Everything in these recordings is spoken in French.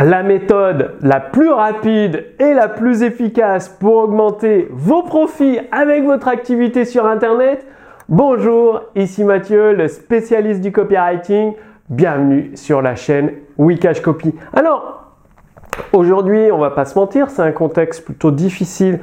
la méthode la plus rapide et la plus efficace pour augmenter vos profits avec votre activité sur Internet. Bonjour, ici Mathieu, le spécialiste du copywriting. Bienvenue sur la chaîne Wikash Copy. Alors, aujourd'hui, on va pas se mentir, c'est un contexte plutôt difficile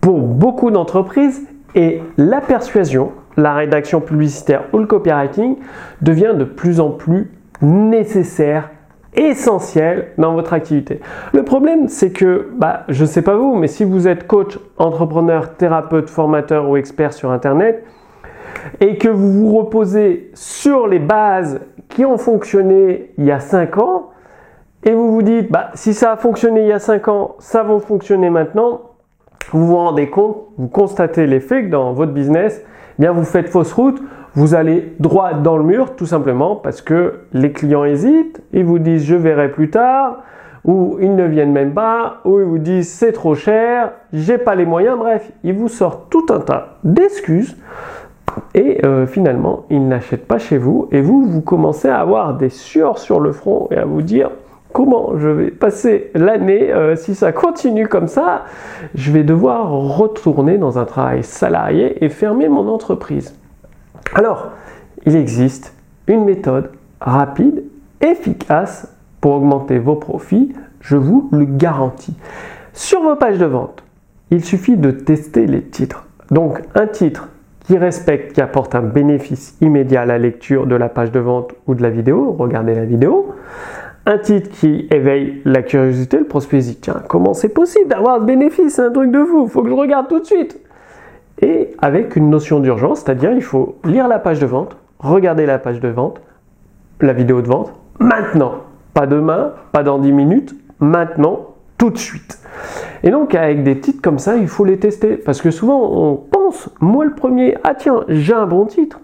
pour beaucoup d'entreprises et la persuasion, la rédaction publicitaire ou le copywriting devient de plus en plus nécessaire essentiel dans votre activité. Le problème, c'est que, bah, je ne sais pas vous, mais si vous êtes coach, entrepreneur, thérapeute, formateur ou expert sur Internet, et que vous vous reposez sur les bases qui ont fonctionné il y a 5 ans, et vous vous dites, bah, si ça a fonctionné il y a 5 ans, ça va fonctionner maintenant, vous vous rendez compte, vous constatez l'effet que dans votre business, eh bien vous faites fausse route, vous allez droit dans le mur tout simplement parce que les clients hésitent, ils vous disent je verrai plus tard, ou ils ne viennent même pas, ou ils vous disent c'est trop cher, j'ai pas les moyens, bref, ils vous sortent tout un tas d'excuses et euh, finalement ils n'achètent pas chez vous et vous, vous commencez à avoir des sueurs sur le front et à vous dire comment je vais passer l'année euh, si ça continue comme ça, je vais devoir retourner dans un travail salarié et fermer mon entreprise. Alors, il existe une méthode rapide, efficace pour augmenter vos profits, je vous le garantis. Sur vos pages de vente, il suffit de tester les titres. Donc un titre qui respecte, qui apporte un bénéfice immédiat à la lecture de la page de vente ou de la vidéo, regardez la vidéo. Un titre qui éveille la curiosité, le prospect dit tiens, comment c'est possible d'avoir ce bénéfice, c'est un truc de fou, faut que je regarde tout de suite et avec une notion d'urgence, c'est-à-dire il faut lire la page de vente, regarder la page de vente, la vidéo de vente, maintenant, pas demain, pas dans 10 minutes, maintenant, tout de suite. Et donc avec des titres comme ça, il faut les tester parce que souvent on pense, moi le premier, ah tiens, j'ai un bon titre.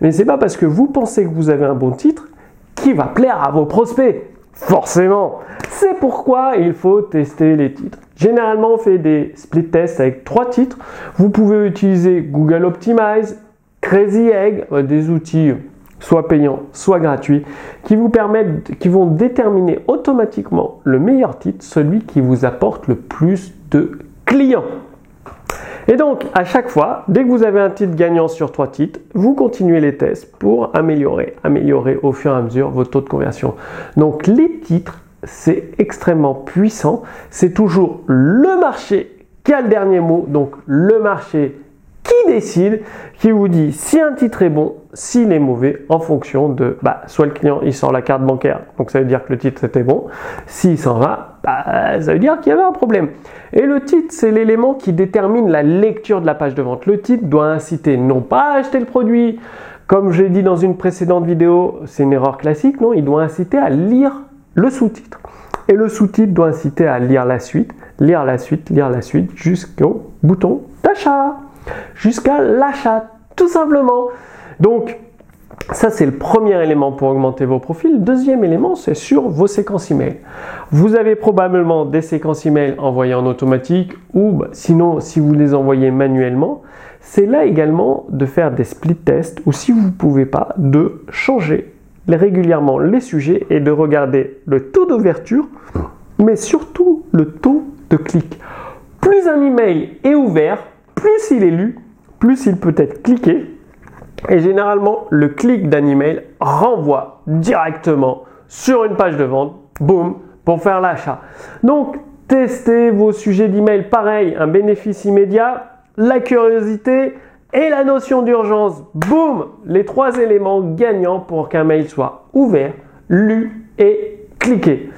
Mais c'est pas parce que vous pensez que vous avez un bon titre qui va plaire à vos prospects. Forcément. C'est pourquoi il faut tester les titres. Généralement, on fait des split tests avec trois titres. Vous pouvez utiliser Google Optimize, Crazy Egg, euh, des outils soit payants, soit gratuits, qui vous permettent, qui vont déterminer automatiquement le meilleur titre, celui qui vous apporte le plus de clients. Et donc, à chaque fois, dès que vous avez un titre gagnant sur trois titres, vous continuez les tests pour améliorer, améliorer au fur et à mesure vos taux de conversion. Donc, les titres c'est extrêmement puissant. C'est toujours le marché qui a le dernier mot, donc le marché qui décide, qui vous dit si un titre est bon, s'il est mauvais, en fonction de, bah, soit le client il sort la carte bancaire, donc ça veut dire que le titre était bon, s'il s'en va, bah, ça veut dire qu'il y avait un problème. Et le titre, c'est l'élément qui détermine la lecture de la page de vente. Le titre doit inciter non pas à acheter le produit, comme j'ai dit dans une précédente vidéo, c'est une erreur classique, non, il doit inciter à lire le sous-titre. Et le sous-titre doit inciter à lire la suite, lire la suite, lire la suite jusqu'au bouton d'achat, jusqu'à l'achat, tout simplement. Donc, ça, c'est le premier élément pour augmenter vos profils. deuxième élément, c'est sur vos séquences email. Vous avez probablement des séquences email envoyées en automatique ou bah, sinon, si vous les envoyez manuellement, c'est là également de faire des split tests ou si vous ne pouvez pas, de changer régulièrement les sujets et de regarder le taux d'ouverture, mais surtout le taux de clic. Plus un email est ouvert, plus il est lu, plus il peut être cliqué. Et généralement, le clic d'un email renvoie directement sur une page de vente, boum, pour faire l'achat. Donc, testez vos sujets d'email. Pareil, un bénéfice immédiat, la curiosité, et la notion d'urgence. Boum Les trois éléments gagnants pour qu'un mail soit ouvert, lu et cliqué.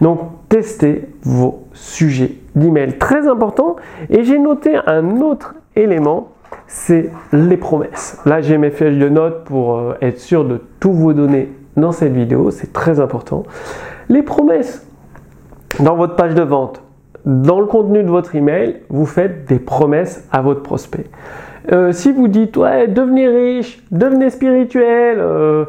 Donc, testez vos sujets d'email. Très important. Et j'ai noté un autre élément, c'est les promesses. Là, j'ai mes fiches de notes pour euh, être sûr de tout vous donner dans cette vidéo. C'est très important. Les promesses. Dans votre page de vente, dans le contenu de votre email, vous faites des promesses à votre prospect. Euh, si vous dites ouais, devenez riche, devenez spirituel, euh,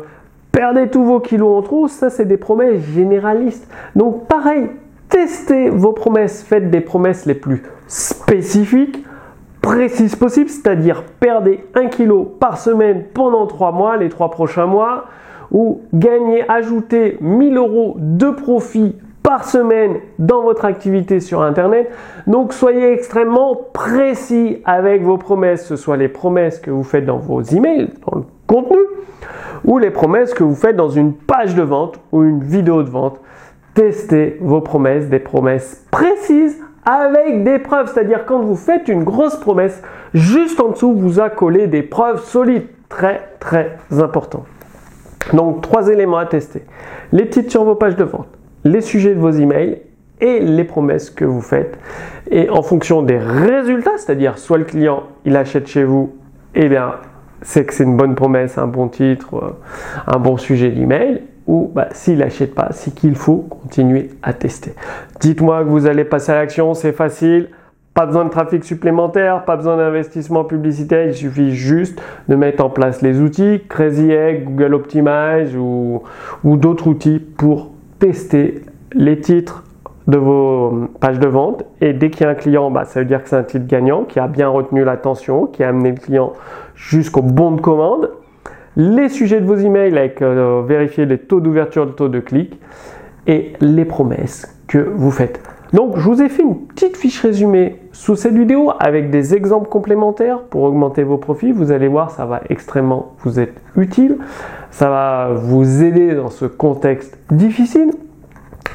perdez tous vos kilos en trop, ça c'est des promesses généralistes. Donc pareil, testez vos promesses, faites des promesses les plus spécifiques, précises possibles, c'est-à-dire perdez un kilo par semaine pendant trois mois, les trois prochains mois, ou gagnez, ajoutez 1000 euros de profit par semaine dans votre activité sur Internet. Donc soyez extrêmement précis avec vos promesses, que ce soit les promesses que vous faites dans vos emails, dans le contenu, ou les promesses que vous faites dans une page de vente ou une vidéo de vente. Testez vos promesses, des promesses précises avec des preuves. C'est-à-dire quand vous faites une grosse promesse, juste en dessous, vous accolez des preuves solides. Très très important. Donc trois éléments à tester. Les titres sur vos pages de vente, les sujets de vos emails et les promesses que vous faites. Et en fonction des résultats, c'est-à-dire soit le client il achète chez vous, eh bien c'est que c'est une bonne promesse, un bon titre, euh, un bon sujet d'email, ou bah, s'il n'achète pas, c'est qu'il faut continuer à tester. Dites-moi que vous allez passer à l'action, c'est facile. Pas besoin de trafic supplémentaire, pas besoin d'investissement publicitaire, il suffit juste de mettre en place les outils, Crazy Egg, Google Optimize ou, ou d'autres outils pour tester les titres de vos pages de vente. Et dès qu'il y a un client, bah, ça veut dire que c'est un titre gagnant qui a bien retenu l'attention, qui a amené le client jusqu'au bon de commande. Les sujets de vos emails avec euh, vérifier les taux d'ouverture, le taux de clic et les promesses que vous faites. Donc, je vous ai fait une petite fiche résumée sous cette vidéo avec des exemples complémentaires pour augmenter vos profits. Vous allez voir, ça va extrêmement vous être utile. Ça va vous aider dans ce contexte difficile.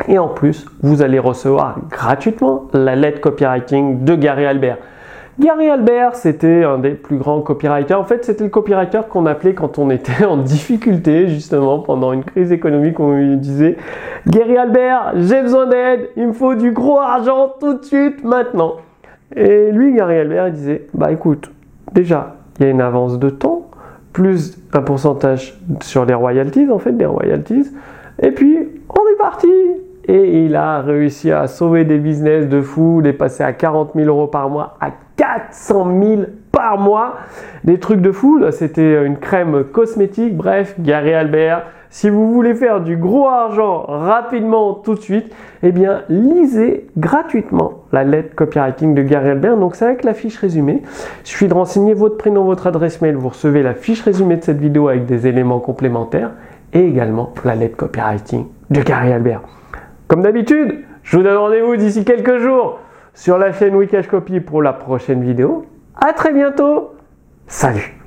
Et en plus, vous allez recevoir gratuitement la lettre copywriting de Gary Albert. Gary Albert, c'était un des plus grands copywriters. En fait, c'était le copywriter qu'on appelait quand on était en difficulté, justement, pendant une crise économique. On lui disait Gary Albert, j'ai besoin d'aide, il me faut du gros argent tout de suite, maintenant. Et lui, Gary Albert, il disait Bah écoute, déjà, il y a une avance de temps, plus un pourcentage sur les royalties, en fait, des royalties. Et puis, on est parti et il a réussi à sauver des business de fou, les passer à 40 000 euros par mois à 400 000 par mois. Des trucs de fou, c'était une crème cosmétique. Bref, Gary Albert, si vous voulez faire du gros argent rapidement tout de suite, eh bien, lisez gratuitement la lettre copywriting de Gary Albert. Donc, c'est avec la fiche résumée. Il suffit de renseigner votre prénom, votre adresse mail. Vous recevez la fiche résumée de cette vidéo avec des éléments complémentaires et également la lettre copywriting de Gary Albert. Comme d'habitude, je vous donne rendez-vous d'ici quelques jours sur la chaîne Wikash Copy pour la prochaine vidéo. À très bientôt. Salut